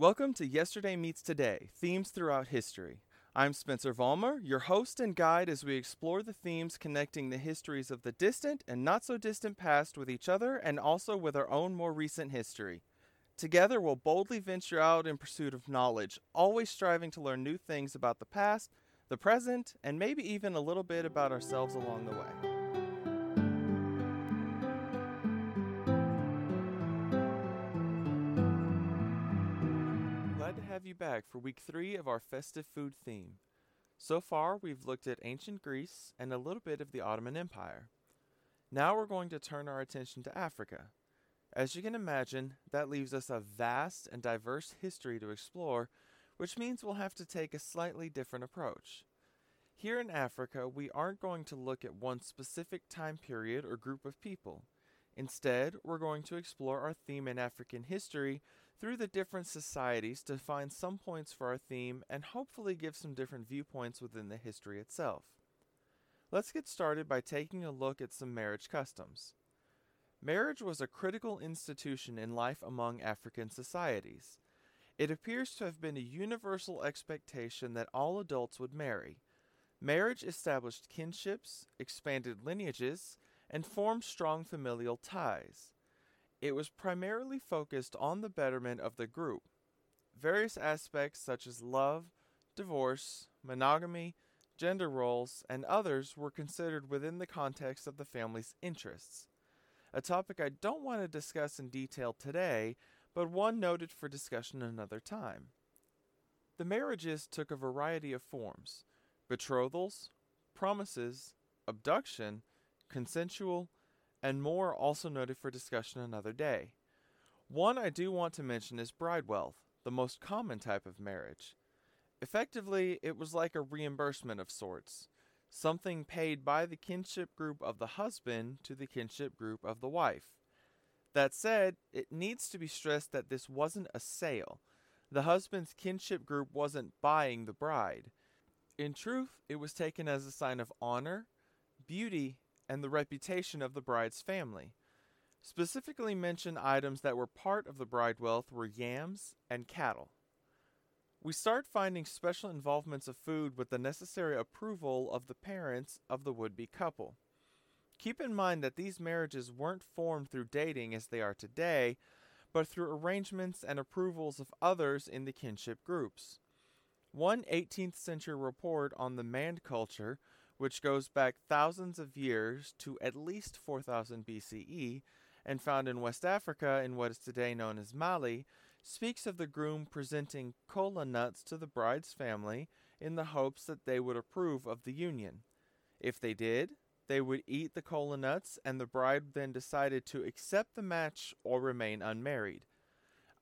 Welcome to Yesterday Meets Today Themes Throughout History. I'm Spencer Vollmer, your host and guide as we explore the themes connecting the histories of the distant and not so distant past with each other and also with our own more recent history. Together, we'll boldly venture out in pursuit of knowledge, always striving to learn new things about the past, the present, and maybe even a little bit about ourselves along the way. Back for week three of our festive food theme. So far, we've looked at ancient Greece and a little bit of the Ottoman Empire. Now we're going to turn our attention to Africa. As you can imagine, that leaves us a vast and diverse history to explore, which means we'll have to take a slightly different approach. Here in Africa, we aren't going to look at one specific time period or group of people. Instead, we're going to explore our theme in African history through the different societies to find some points for our theme and hopefully give some different viewpoints within the history itself. Let's get started by taking a look at some marriage customs. Marriage was a critical institution in life among African societies. It appears to have been a universal expectation that all adults would marry. Marriage established kinships, expanded lineages, and formed strong familial ties. It was primarily focused on the betterment of the group. Various aspects such as love, divorce, monogamy, gender roles, and others were considered within the context of the family's interests. A topic I don't want to discuss in detail today, but one noted for discussion another time. The marriages took a variety of forms betrothals, promises, abduction, consensual, and more also noted for discussion another day. One I do want to mention is bride wealth, the most common type of marriage. Effectively, it was like a reimbursement of sorts, something paid by the kinship group of the husband to the kinship group of the wife. That said, it needs to be stressed that this wasn't a sale. The husband's kinship group wasn't buying the bride. In truth, it was taken as a sign of honor, beauty, and the reputation of the bride's family. Specifically mentioned items that were part of the bride wealth were yams and cattle. We start finding special involvements of food with the necessary approval of the parents of the would be couple. Keep in mind that these marriages weren't formed through dating as they are today, but through arrangements and approvals of others in the kinship groups. One 18th century report on the Mande culture which goes back thousands of years to at least 4000 BCE and found in West Africa in what is today known as Mali, speaks of the groom presenting kola nuts to the bride's family in the hopes that they would approve of the union. If they did, they would eat the kola nuts, and the bride then decided to accept the match or remain unmarried.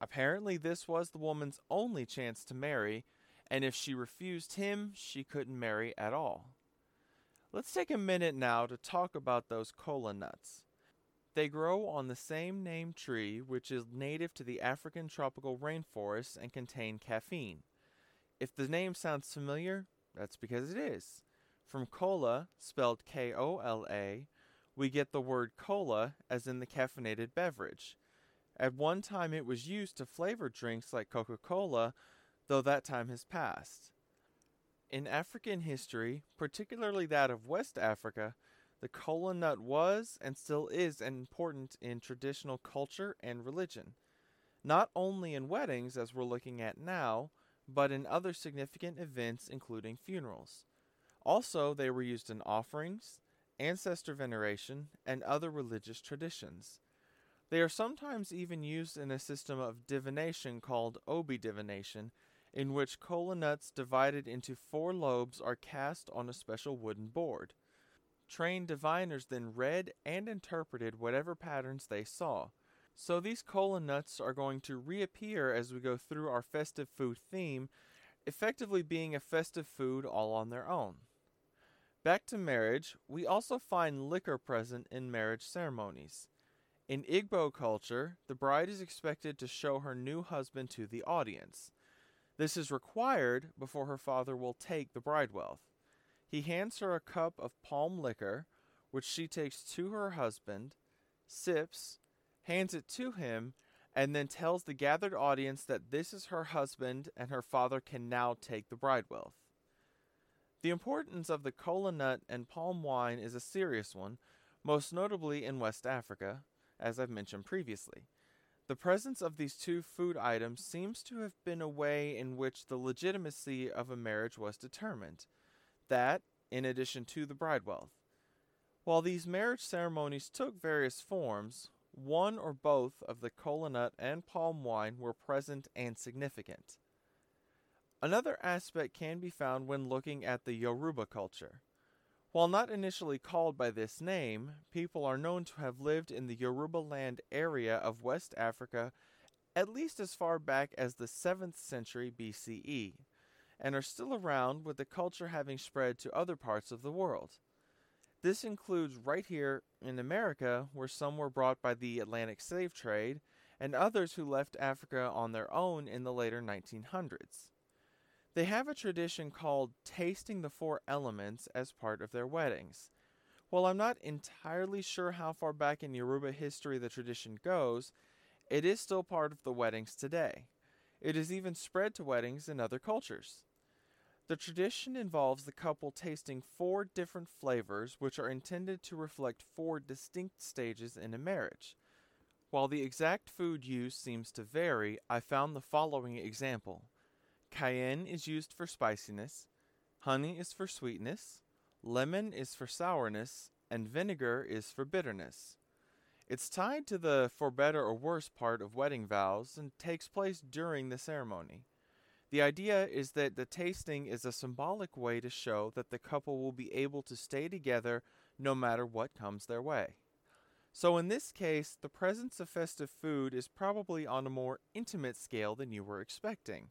Apparently, this was the woman's only chance to marry, and if she refused him, she couldn't marry at all. Let's take a minute now to talk about those kola nuts. They grow on the same named tree, which is native to the African tropical rainforests and contain caffeine. If the name sounds familiar, that's because it is. From cola, spelled K O L A, we get the word cola as in the caffeinated beverage. At one time, it was used to flavor drinks like Coca Cola, though that time has passed. In African history, particularly that of West Africa, the kola nut was and still is important in traditional culture and religion. Not only in weddings, as we're looking at now, but in other significant events, including funerals. Also, they were used in offerings, ancestor veneration, and other religious traditions. They are sometimes even used in a system of divination called obi divination, in which kola nuts divided into four lobes are cast on a special wooden board. Trained diviners then read and interpreted whatever patterns they saw. So these kola nuts are going to reappear as we go through our festive food theme, effectively being a festive food all on their own. Back to marriage, we also find liquor present in marriage ceremonies. In Igbo culture, the bride is expected to show her new husband to the audience. This is required before her father will take the bride wealth. He hands her a cup of palm liquor, which she takes to her husband, sips, hands it to him, and then tells the gathered audience that this is her husband and her father can now take the bride wealth. The importance of the kola nut and palm wine is a serious one, most notably in West Africa, as I've mentioned previously. The presence of these two food items seems to have been a way in which the legitimacy of a marriage was determined. That, in addition to the bride wealth. While these marriage ceremonies took various forms, one or both of the kola nut and palm wine were present and significant. Another aspect can be found when looking at the Yoruba culture. While not initially called by this name, people are known to have lived in the Yoruba land area of West Africa at least as far back as the 7th century BCE, and are still around with the culture having spread to other parts of the world. This includes right here in America, where some were brought by the Atlantic slave trade, and others who left Africa on their own in the later 1900s. They have a tradition called tasting the four elements as part of their weddings. While I'm not entirely sure how far back in Yoruba history the tradition goes, it is still part of the weddings today. It is even spread to weddings in other cultures. The tradition involves the couple tasting four different flavors, which are intended to reflect four distinct stages in a marriage. While the exact food used seems to vary, I found the following example Cayenne is used for spiciness, honey is for sweetness, lemon is for sourness, and vinegar is for bitterness. It's tied to the for better or worse part of wedding vows and takes place during the ceremony. The idea is that the tasting is a symbolic way to show that the couple will be able to stay together no matter what comes their way. So, in this case, the presence of festive food is probably on a more intimate scale than you were expecting.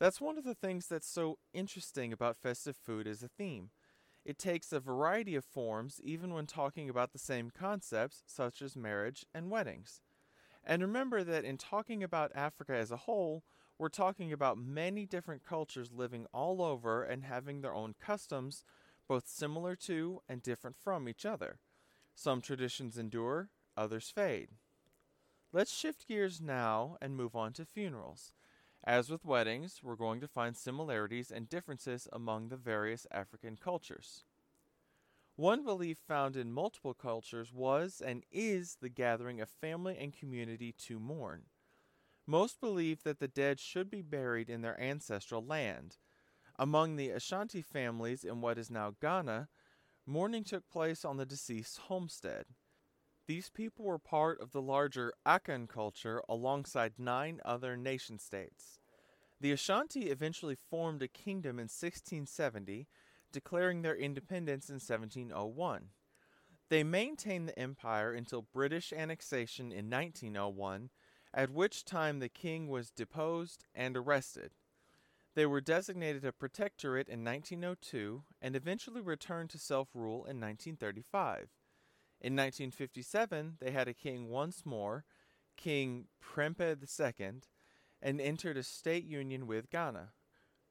That's one of the things that's so interesting about festive food as a theme. It takes a variety of forms, even when talking about the same concepts, such as marriage and weddings. And remember that in talking about Africa as a whole, we're talking about many different cultures living all over and having their own customs, both similar to and different from each other. Some traditions endure, others fade. Let's shift gears now and move on to funerals. As with weddings, we're going to find similarities and differences among the various African cultures. One belief found in multiple cultures was and is the gathering of family and community to mourn. Most believe that the dead should be buried in their ancestral land. Among the Ashanti families in what is now Ghana, mourning took place on the deceased's homestead. These people were part of the larger Akan culture alongside nine other nation states. The Ashanti eventually formed a kingdom in 1670, declaring their independence in 1701. They maintained the empire until British annexation in 1901, at which time the king was deposed and arrested. They were designated a protectorate in 1902 and eventually returned to self rule in 1935. In 1957, they had a king once more, King Prempeh II, and entered a state union with Ghana.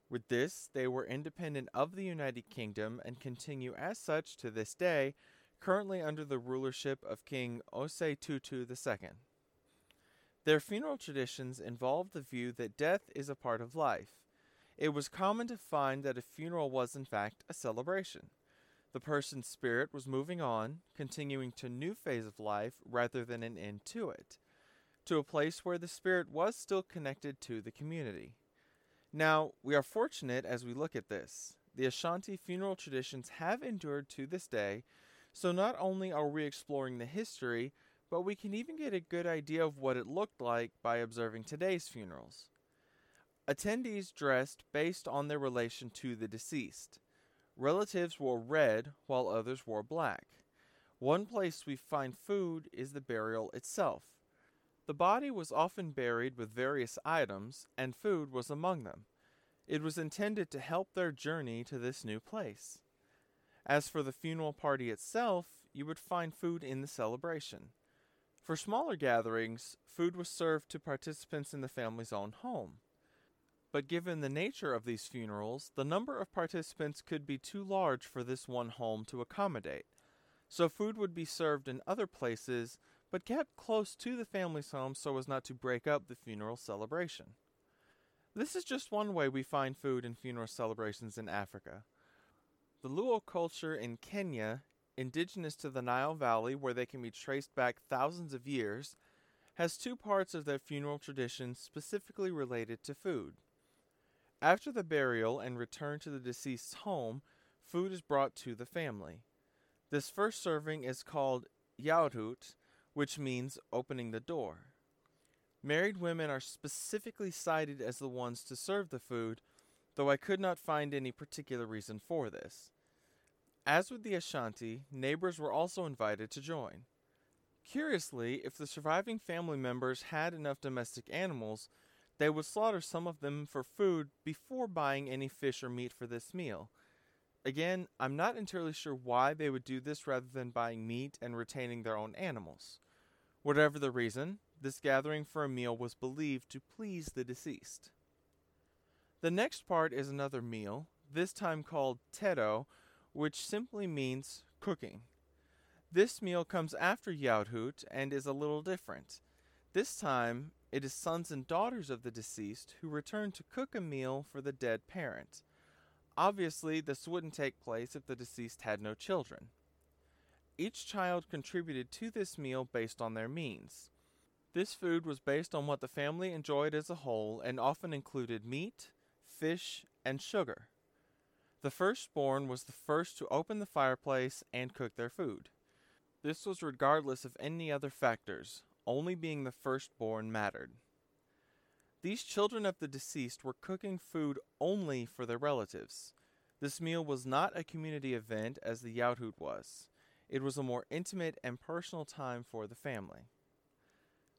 With this, they were independent of the United Kingdom and continue as such to this day, currently under the rulership of King Osei Tutu II. Their funeral traditions involved the view that death is a part of life. It was common to find that a funeral was, in fact, a celebration. The person's spirit was moving on, continuing to new phase of life rather than an end to it, to a place where the spirit was still connected to the community. Now, we are fortunate as we look at this. The Ashanti funeral traditions have endured to this day, so not only are we exploring the history, but we can even get a good idea of what it looked like by observing today's funerals. Attendees dressed based on their relation to the deceased. Relatives wore red while others wore black. One place we find food is the burial itself. The body was often buried with various items, and food was among them. It was intended to help their journey to this new place. As for the funeral party itself, you would find food in the celebration. For smaller gatherings, food was served to participants in the family's own home. But given the nature of these funerals, the number of participants could be too large for this one home to accommodate. So food would be served in other places, but kept close to the family's home so as not to break up the funeral celebration. This is just one way we find food in funeral celebrations in Africa. The Luo culture in Kenya, indigenous to the Nile Valley, where they can be traced back thousands of years, has two parts of their funeral tradition specifically related to food. After the burial and return to the deceased's home, food is brought to the family. This first serving is called yaurut, which means opening the door. Married women are specifically cited as the ones to serve the food, though I could not find any particular reason for this. As with the Ashanti, neighbors were also invited to join. Curiously, if the surviving family members had enough domestic animals, they would slaughter some of them for food before buying any fish or meat for this meal. Again, I'm not entirely sure why they would do this rather than buying meat and retaining their own animals. Whatever the reason, this gathering for a meal was believed to please the deceased. The next part is another meal, this time called tero, which simply means cooking. This meal comes after Yaurut and is a little different. This time, it is sons and daughters of the deceased who return to cook a meal for the dead parent. Obviously, this wouldn't take place if the deceased had no children. Each child contributed to this meal based on their means. This food was based on what the family enjoyed as a whole and often included meat, fish, and sugar. The firstborn was the first to open the fireplace and cook their food. This was regardless of any other factors, only being the firstborn mattered. These children of the deceased were cooking food only for their relatives. This meal was not a community event as the Yaurut was. It was a more intimate and personal time for the family.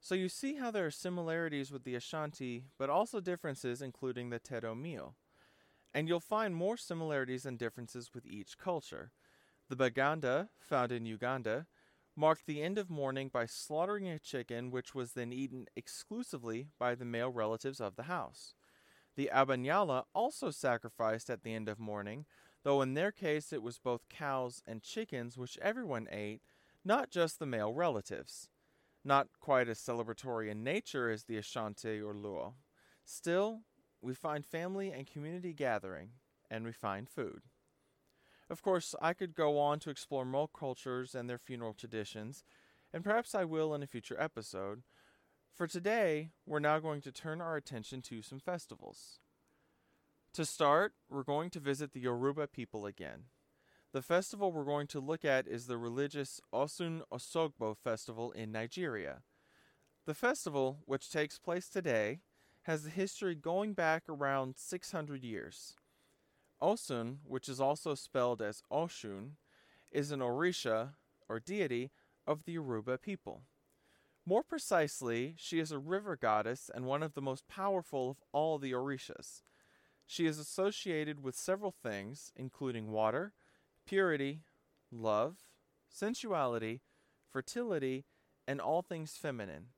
So you see how there are similarities with the Ashanti, but also differences, including the Tero meal. And you'll find more similarities and differences with each culture. The Baganda, found in Uganda, marked the end of mourning by slaughtering a chicken which was then eaten exclusively by the male relatives of the house. The Abanyala also sacrificed at the end of mourning, though in their case it was both cows and chickens which everyone ate, not just the male relatives not quite as celebratory in nature as the Ashanti or Luo. Still, we find family and community gathering, and we find food. Of course, I could go on to explore more cultures and their funeral traditions, and perhaps I will in a future episode. For today, we're now going to turn our attention to some festivals. To start, we're going to visit the Yoruba people again. The festival we're going to look at is the religious Osun Osogbo festival in Nigeria. The festival, which takes place today, has a history going back around 600 years. Osun, which is also spelled as Oshun, is an Orisha, or deity, of the Yoruba people. More precisely, she is a river goddess and one of the most powerful of all the Orishas. She is associated with several things, including water, purity, love, sensuality, fertility, and all things feminine.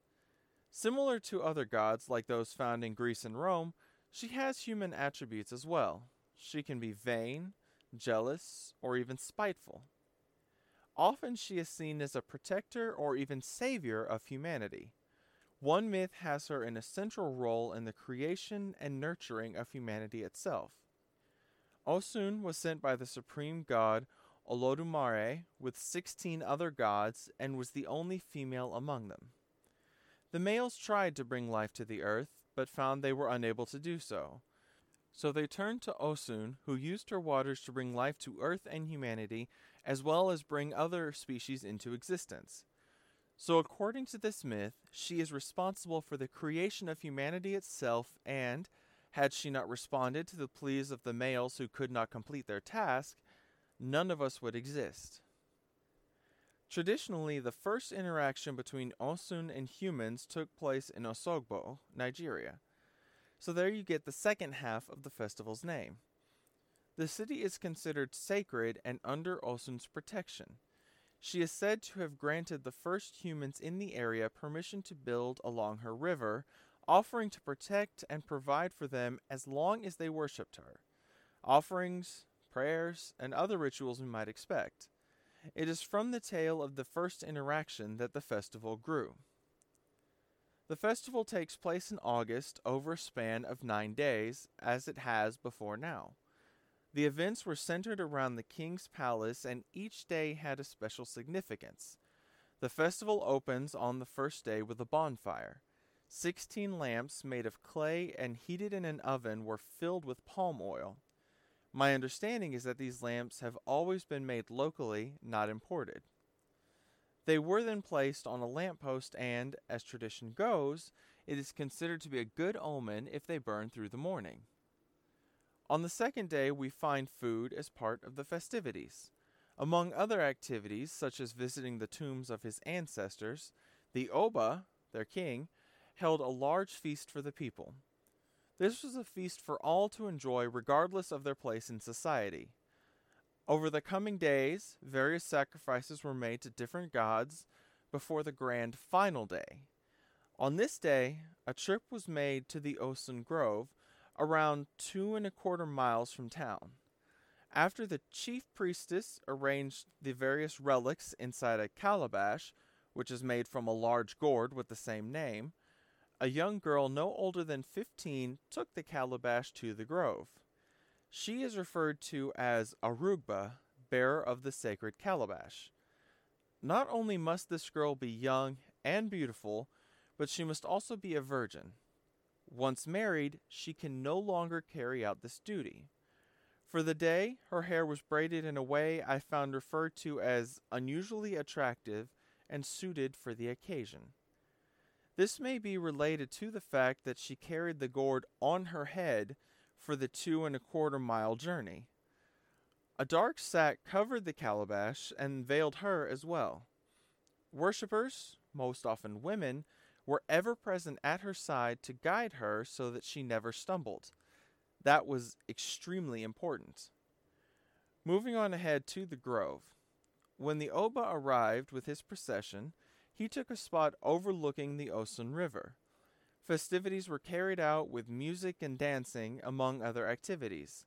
Similar to other gods like those found in Greece and Rome, she has human attributes as well. She can be vain, jealous, or even spiteful. Often she is seen as a protector or even savior of humanity. One myth has her in a central role in the creation and nurturing of humanity itself. Osun was sent by the supreme god Olodumare with 16 other gods and was the only female among them. The males tried to bring life to the earth, but found they were unable to do so. So they turned to Osun, who used her waters to bring life to earth and humanity, as well as bring other species into existence. So, according to this myth, she is responsible for the creation of humanity itself and, had she not responded to the pleas of the males who could not complete their task, none of us would exist. Traditionally, the first interaction between Osun and humans took place in Osogbo, Nigeria. So there you get the second half of the festival's name. The city is considered sacred and under Osun's protection. She is said to have granted the first humans in the area permission to build along her river, offering to protect and provide for them as long as they worshipped her. Offerings, prayers, and other rituals we might expect. It is from the tale of the first interaction that the festival grew. The festival takes place in August over a span of nine days, as it has before now. The events were centered around the king's palace, and each day had a special significance. The festival opens on the first day with a bonfire. Sixteen lamps made of clay and heated in an oven were filled with palm oil. My understanding is that these lamps have always been made locally, not imported. They were then placed on a lamppost, and, as tradition goes, it is considered to be a good omen if they burn through the morning. On the second day, we find food as part of the festivities. Among other activities, such as visiting the tombs of his ancestors, the Oba, their king, held a large feast for the people. This was a feast for all to enjoy regardless of their place in society. Over the coming days, various sacrifices were made to different gods before the grand final day. On this day, a trip was made to the Osun Grove, around two and a quarter miles from town. After the chief priestess arranged the various relics inside a calabash, which is made from a large gourd with the same name, a young girl no older than 15 took the calabash to the grove. She is referred to as Arugba, bearer of the sacred calabash. Not only must this girl be young and beautiful, but she must also be a virgin. Once married, she can no longer carry out this duty. For the day, her hair was braided in a way I found referred to as unusually attractive and suited for the occasion. This may be related to the fact that she carried the gourd on her head for the two and a quarter mile journey. A dark sack covered the calabash and veiled her as well. Worshippers, most often women, were ever present at her side to guide her so that she never stumbled. That was extremely important. Moving on ahead to the grove. When the Oba arrived with his procession, he took a spot overlooking the Osun River. Festivities were carried out with music and dancing, among other activities.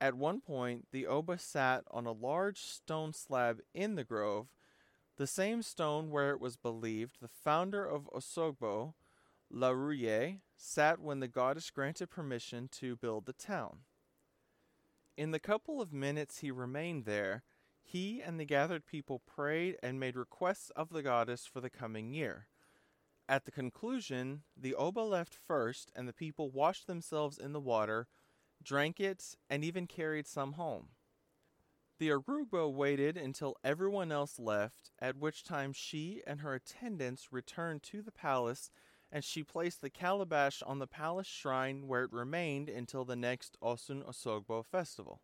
At one point, the Oba sat on a large stone slab in the grove, the same stone where it was believed the founder of Osogbo, La Laruye, sat when the goddess granted permission to build the town. In the couple of minutes he remained there, he and the gathered people prayed and made requests of the goddess for the coming year. At the conclusion, the Oba left first, and the people washed themselves in the water, drank it, and even carried some home. The Arugba waited until everyone else left, at which time she and her attendants returned to the palace, and she placed the calabash on the palace shrine where it remained until the next Osun Osogbo festival.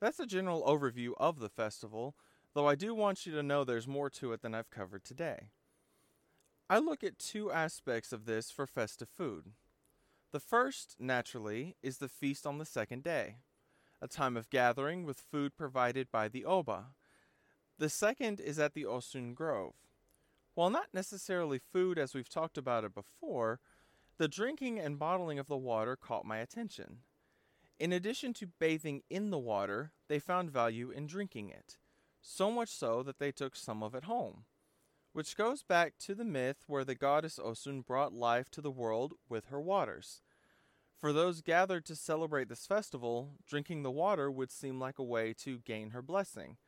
That's a general overview of the festival, though I do want you to know there's more to it than I've covered today. I look at two aspects of this for festive food. The first, naturally, is the feast on the second day, a time of gathering with food provided by the Oba. The second is at the Osun Grove. While not necessarily food as we've talked about it before, the drinking and bottling of the water caught my attention. In addition to bathing in the water, they found value in drinking it, so much so that they took some of it home. Which goes back to the myth where the goddess Osun brought life to the world with her waters. For those gathered to celebrate this festival, drinking the water would seem like a way to gain her blessing,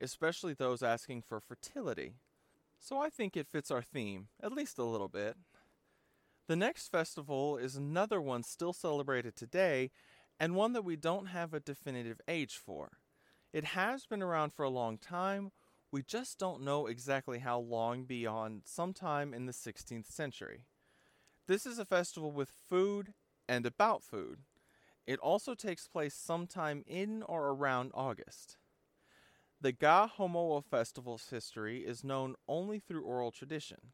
especially those asking for fertility. So I think it fits our theme, at least a little bit. The next festival is another one still celebrated today and one that we don't have a definitive age for. It has been around for a long time, we just don't know exactly how long beyond sometime in the 16th century. This is a festival with food and about food. It also takes place sometime in or around August. The Ga Homowo festival's history is known only through oral tradition.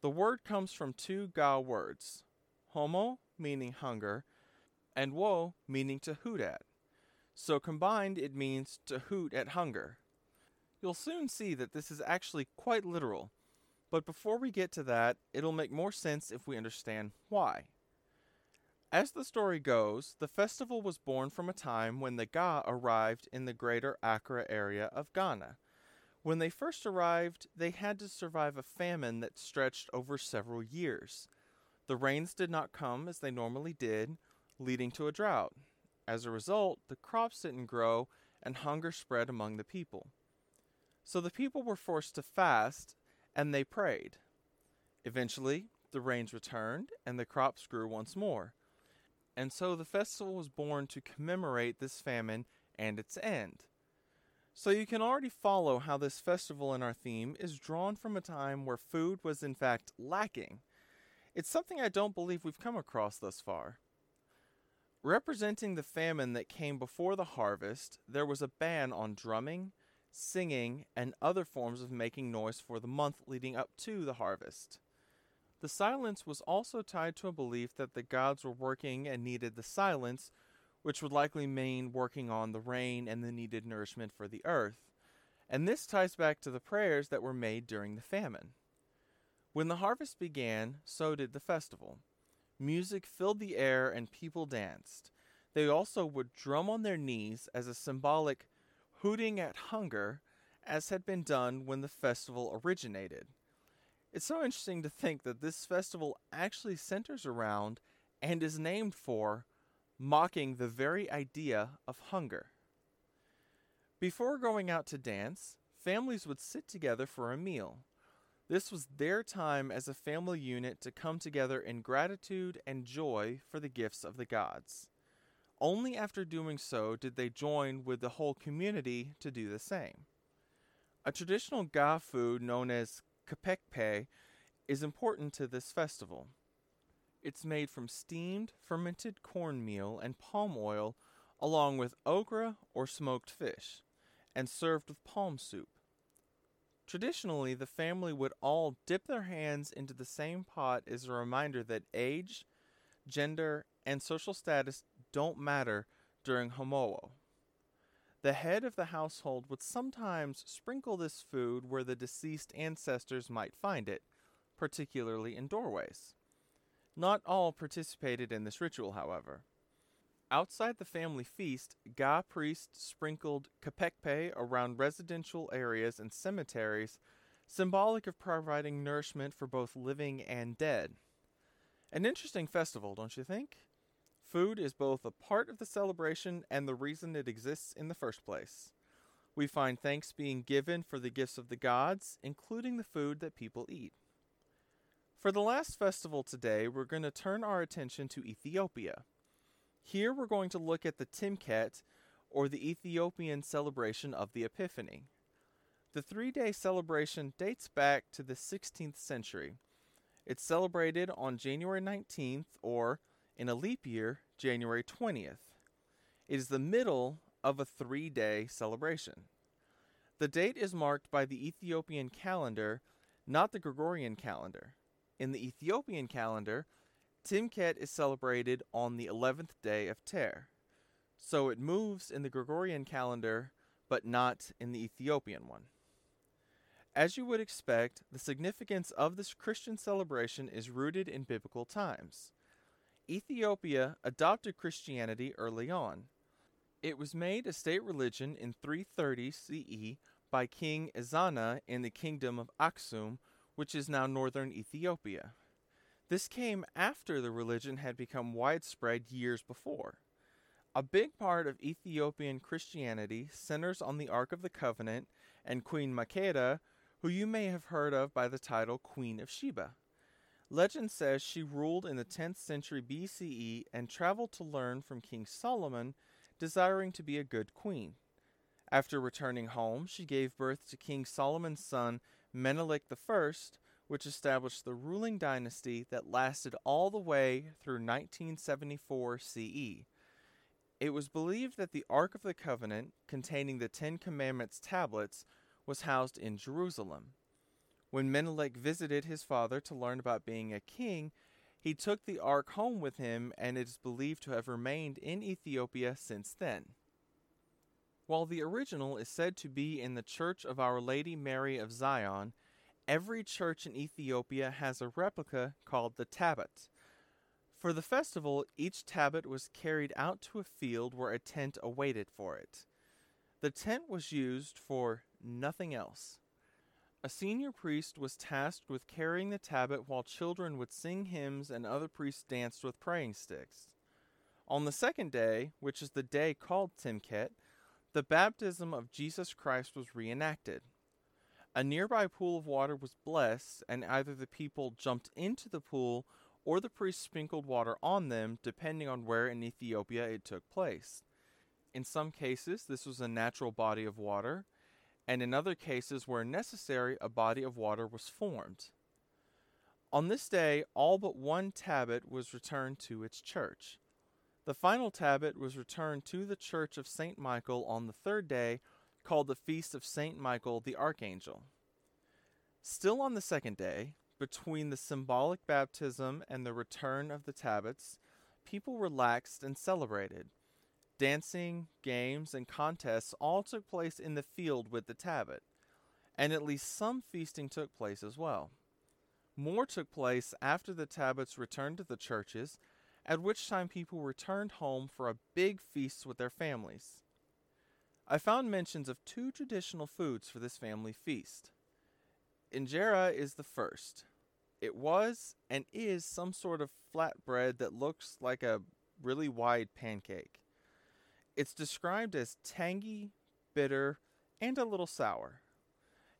The word comes from two Ga words, homo, meaning hunger, and wo meaning to hoot at. So combined, it means to hoot at hunger. You'll soon see that this is actually quite literal, but before we get to that, it'll make more sense if we understand why. As the story goes, the festival was born from a time when the Ga arrived in the greater Accra area of Ghana. When they first arrived, they had to survive a famine that stretched over several years. The rains did not come as they normally did, leading to a drought. As a result, the crops didn't grow and hunger spread among the people. So the people were forced to fast and they prayed. Eventually, the rains returned and the crops grew once more. And so the festival was born to commemorate this famine and its end. So you can already follow how this festival in our theme is drawn from a time where food was in fact lacking. It's something I don't believe we've come across thus far. Representing the famine that came before the harvest, there was a ban on drumming, singing, and other forms of making noise for the month leading up to the harvest. The silence was also tied to a belief that the gods were working and needed the silence, which would likely mean working on the rain and the needed nourishment for the earth. And this ties back to the prayers that were made during the famine. When the harvest began, so did the festival. Music filled the air and people danced. They also would drum on their knees as a symbolic hooting at hunger, as had been done when the festival originated. It's so interesting to think that this festival actually centers around and is named for mocking the very idea of hunger. Before going out to dance, families would sit together for a meal. This was their time as a family unit to come together in gratitude and joy for the gifts of the gods. Only after doing so did they join with the whole community to do the same. A traditional Ga food known as kpekple is important to this festival. It's made from steamed, fermented cornmeal and palm oil, along with okra or smoked fish, and served with palm soup. Traditionally, the family would all dip their hands into the same pot as a reminder that age, gender, and social status don't matter during Homowo. The head of the household would sometimes sprinkle this food where the deceased ancestors might find it, particularly in doorways. Not all participated in this ritual, however. Outside the family feast, Ga priests sprinkled kpekple around residential areas and cemeteries, symbolic of providing nourishment for both living and dead. An interesting festival, don't you think? Food is both a part of the celebration and the reason it exists in the first place. We find thanks being given for the gifts of the gods, including the food that people eat. For the last festival today, we're going to turn our attention to Ethiopia. Here we're going to look at the Timket, or the Ethiopian celebration of the Epiphany. The three day celebration dates back to the 16th century. It's celebrated on January 19th, or in a leap year, January 20th. It is the middle of a three day celebration. The date is marked by the Ethiopian calendar, not the Gregorian calendar. In the Ethiopian calendar, Timket is celebrated on the 11th day of Ter. So it moves in the Gregorian calendar, but not in the Ethiopian one. As you would expect, the significance of this Christian celebration is rooted in biblical times. Ethiopia adopted Christianity early on. It was made a state religion in 330 CE by King Ezana in the kingdom of Aksum which is now northern Ethiopia. This came after the religion had become widespread years before. A big part of Ethiopian Christianity centers on the Ark of the Covenant and Queen Makeda, who you may have heard of by the title Queen of Sheba. Legend says she ruled in the 10th century BCE and traveled to learn from King Solomon, desiring to be a good queen. After returning home, she gave birth to King Solomon's son Menelik I, which established the ruling dynasty that lasted all the way through 1974 CE. It was believed that the Ark of the Covenant, containing the Ten Commandments tablets, was housed in Jerusalem. When Menelik visited his father to learn about being a king, he took the ark home with him and it is believed to have remained in Ethiopia since then. While the original is said to be in the Church of Our Lady Mary of Zion, every church in Ethiopia has a replica called the tablet. For the festival, each tablet was carried out to a field where a tent awaited for it. The tent was used for nothing else. A senior priest was tasked with carrying the tablet while children would sing hymns and other priests danced with praying sticks. On the second day, which is the day called Timket, the baptism of Jesus Christ was reenacted. A nearby pool of water was blessed, and either the people jumped into the pool or the priest sprinkled water on them, depending on where in Ethiopia it took place. In some cases, this was a natural body of water, and in other cases, where necessary, a body of water was formed. On this day, all but one tablet was returned to its church. The final tablet was returned to the church of St. Michael on the third day, called the Feast of St. Michael the Archangel. Still on the second day, between the symbolic baptism and the return of the tablets, people relaxed and celebrated. Dancing, games, and contests all took place in the field with the tablet, and at least some feasting took place as well. More took place after the tablets returned to the churches, at which time people returned home for a big feast with their families. I found mentions of two traditional foods for this family feast. Injera is the first. It was and is some sort of flatbread that looks like a really wide pancake. It's described as tangy, bitter, and a little sour.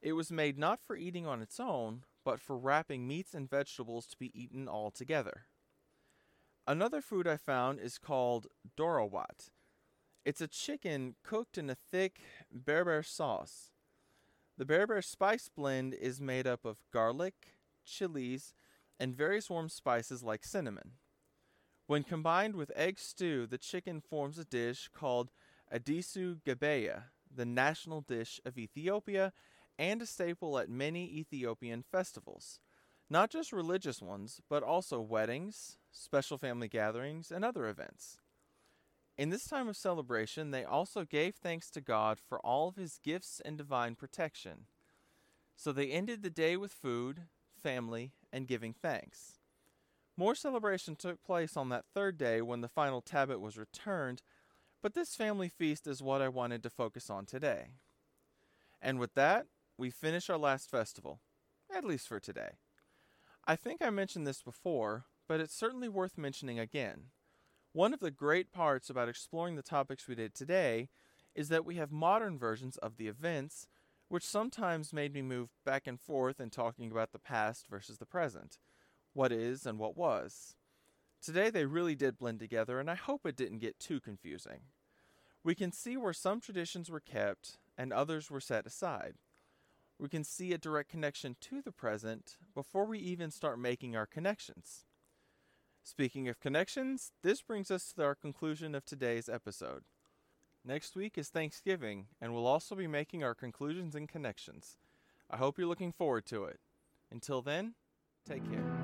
It was made not for eating on its own, but for wrapping meats and vegetables to be eaten all together. Another food I found is called doro wat. It's a chicken cooked in a thick berbere sauce. The berbere spice blend is made up of garlic, chilies, and various warm spices like cinnamon. When combined with egg stew, the chicken forms a dish called Adisu Gabeya, the national dish of Ethiopia and a staple at many Ethiopian festivals. Not just religious ones, but also weddings, special family gatherings, and other events. In this time of celebration, they also gave thanks to God for all of his gifts and divine protection. So they ended the day with food, family, and giving thanks. More celebration took place on that third day when the final tablet was returned, but this family feast is what I wanted to focus on today. And with that, we finish our last festival, at least for today. I think I mentioned this before, but it's certainly worth mentioning again. One of the great parts about exploring the topics we did today is that we have modern versions of the events, which sometimes made me move back and forth in talking about the past versus the present what is and what was. Today they really did blend together, and I hope it didn't get too confusing. We can see where some traditions were kept and others were set aside. We can see a direct connection to the present before we even start making our connections. Speaking of connections, this brings us to our conclusion of today's episode. Next week is Thanksgiving, and we'll also be making our conclusions and connections. I hope you're looking forward to it. Until then, take care.